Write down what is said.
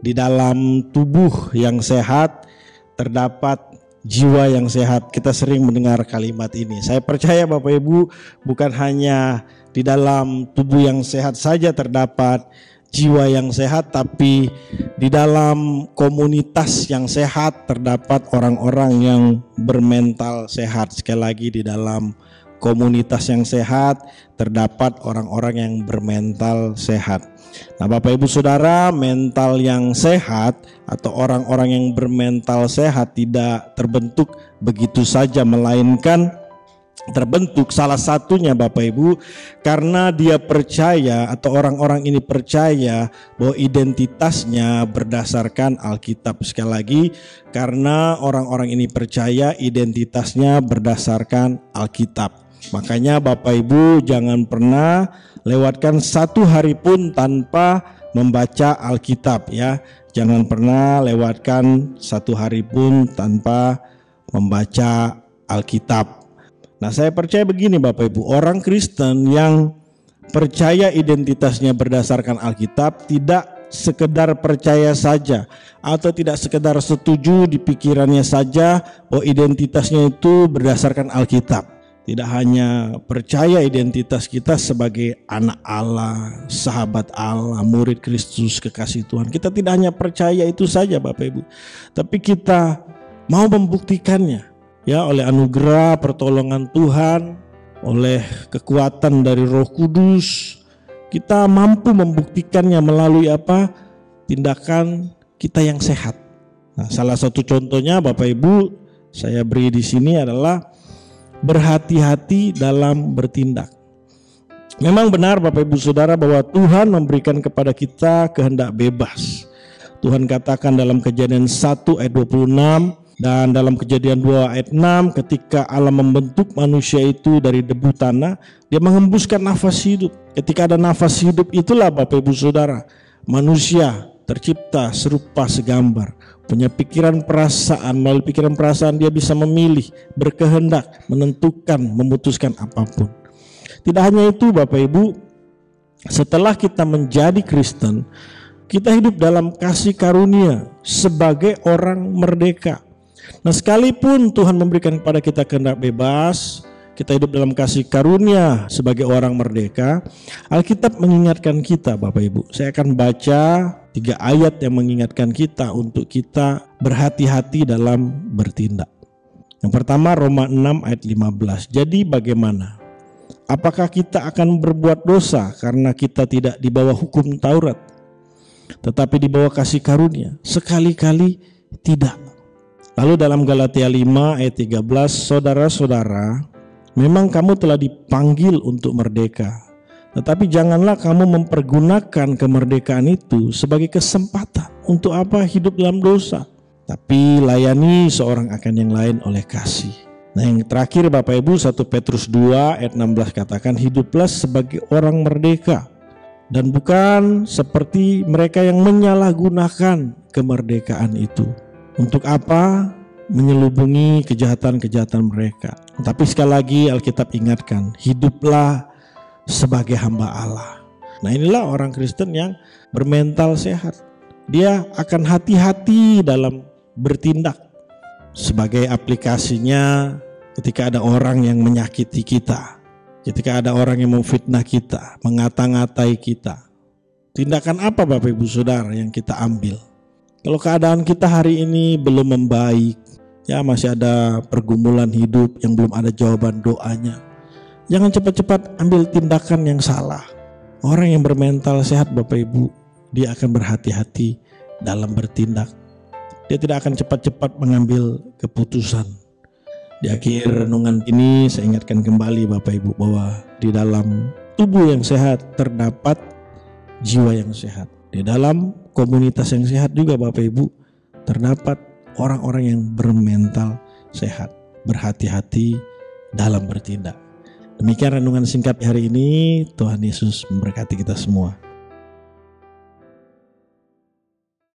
di dalam tubuh yang sehat terdapat jiwa yang sehat. Kita sering mendengar kalimat ini. Saya percaya Bapak Ibu bukan hanya di dalam tubuh yang sehat saja terdapat jiwa yang sehat, tapi di dalam komunitas yang sehat terdapat orang-orang yang bermental sehat. Sekali lagi di dalam komunitas yang sehat terdapat orang-orang yang bermental sehat. Nah, Bapak Ibu Saudara, mental yang sehat atau orang-orang yang bermental sehat tidak terbentuk begitu saja melainkan terbentuk salah satunya Bapak Ibu karena dia percaya atau orang-orang ini percaya bahwa identitasnya berdasarkan Alkitab sekali lagi karena orang-orang ini percaya identitasnya berdasarkan Alkitab makanya Bapak Ibu jangan pernah lewatkan satu hari pun tanpa membaca Alkitab ya jangan pernah lewatkan satu hari pun tanpa membaca Alkitab Nah, saya percaya begini Bapak Ibu, orang Kristen yang percaya identitasnya berdasarkan Alkitab tidak sekedar percaya saja atau tidak sekedar setuju di pikirannya saja bahwa identitasnya itu berdasarkan Alkitab. Tidak hanya percaya identitas kita sebagai anak Allah, sahabat Allah, murid Kristus, kekasih Tuhan. Kita tidak hanya percaya itu saja Bapak Ibu, tapi kita mau membuktikannya ya oleh anugerah pertolongan Tuhan, oleh kekuatan dari Roh Kudus, kita mampu membuktikannya melalui apa? tindakan kita yang sehat. Nah, salah satu contohnya Bapak Ibu saya beri di sini adalah berhati-hati dalam bertindak. Memang benar Bapak Ibu Saudara bahwa Tuhan memberikan kepada kita kehendak bebas. Tuhan katakan dalam kejadian 1 ayat 26 dan dalam kejadian 2 ayat 6 ketika Allah membentuk manusia itu dari debu tanah, dia menghembuskan nafas hidup. Ketika ada nafas hidup itulah Bapak Ibu Saudara, manusia tercipta serupa segambar. Punya pikiran perasaan, melalui pikiran perasaan dia bisa memilih, berkehendak, menentukan, memutuskan apa pun. Tidak hanya itu Bapak Ibu, setelah kita menjadi Kristen, kita hidup dalam kasih karunia sebagai orang merdeka Nah sekalipun Tuhan memberikan kepada kita kehendak bebas, kita hidup dalam kasih karunia sebagai orang merdeka, Alkitab mengingatkan kita Bapak Ibu. Saya akan baca tiga ayat yang mengingatkan kita untuk kita berhati-hati dalam bertindak. Yang pertama Roma 6 ayat 15. Jadi bagaimana? Apakah kita akan berbuat dosa karena kita tidak di bawah hukum Taurat? Tetapi di bawah kasih karunia? Sekali-kali tidak. Lalu dalam Galatia 5 ayat 13, saudara-saudara, memang kamu telah dipanggil untuk merdeka. Tetapi janganlah kamu mempergunakan kemerdekaan itu sebagai kesempatan untuk apa hidup dalam dosa. Tapi layani seorang akan yang lain oleh kasih. Nah yang terakhir Bapak Ibu 1 Petrus 2 ayat 16 katakan hiduplah sebagai orang merdeka dan bukan seperti mereka yang menyalahgunakan kemerdekaan itu. Untuk apa? Menyelubungi kejahatan-kejahatan mereka. Tapi sekali lagi Alkitab ingatkan, hiduplah sebagai hamba Allah. Nah inilah orang Kristen yang bermental sehat. Dia akan hati-hati dalam bertindak. Sebagai aplikasinya ketika ada orang yang menyakiti kita. Ketika ada orang yang memfitnah kita, mengata-ngatai kita. Tindakan apa Bapak Ibu Saudara yang kita ambil? Kalau keadaan kita hari ini belum membaik, ya masih ada pergumulan hidup yang belum ada jawaban doanya. Jangan cepat-cepat ambil tindakan yang salah. Orang yang bermental sehat Bapak Ibu, dia akan berhati-hati dalam bertindak. Dia tidak akan cepat-cepat mengambil keputusan. Di akhir renungan ini saya ingatkan kembali Bapak Ibu bahwa di dalam tubuh yang sehat terdapat jiwa yang sehat. Di dalam komunitas yang sehat juga Bapak Ibu terdapat orang-orang yang bermental sehat, berhati-hati dalam bertindak. Demikian renungan singkat hari ini. Tuhan Yesus memberkati kita semua.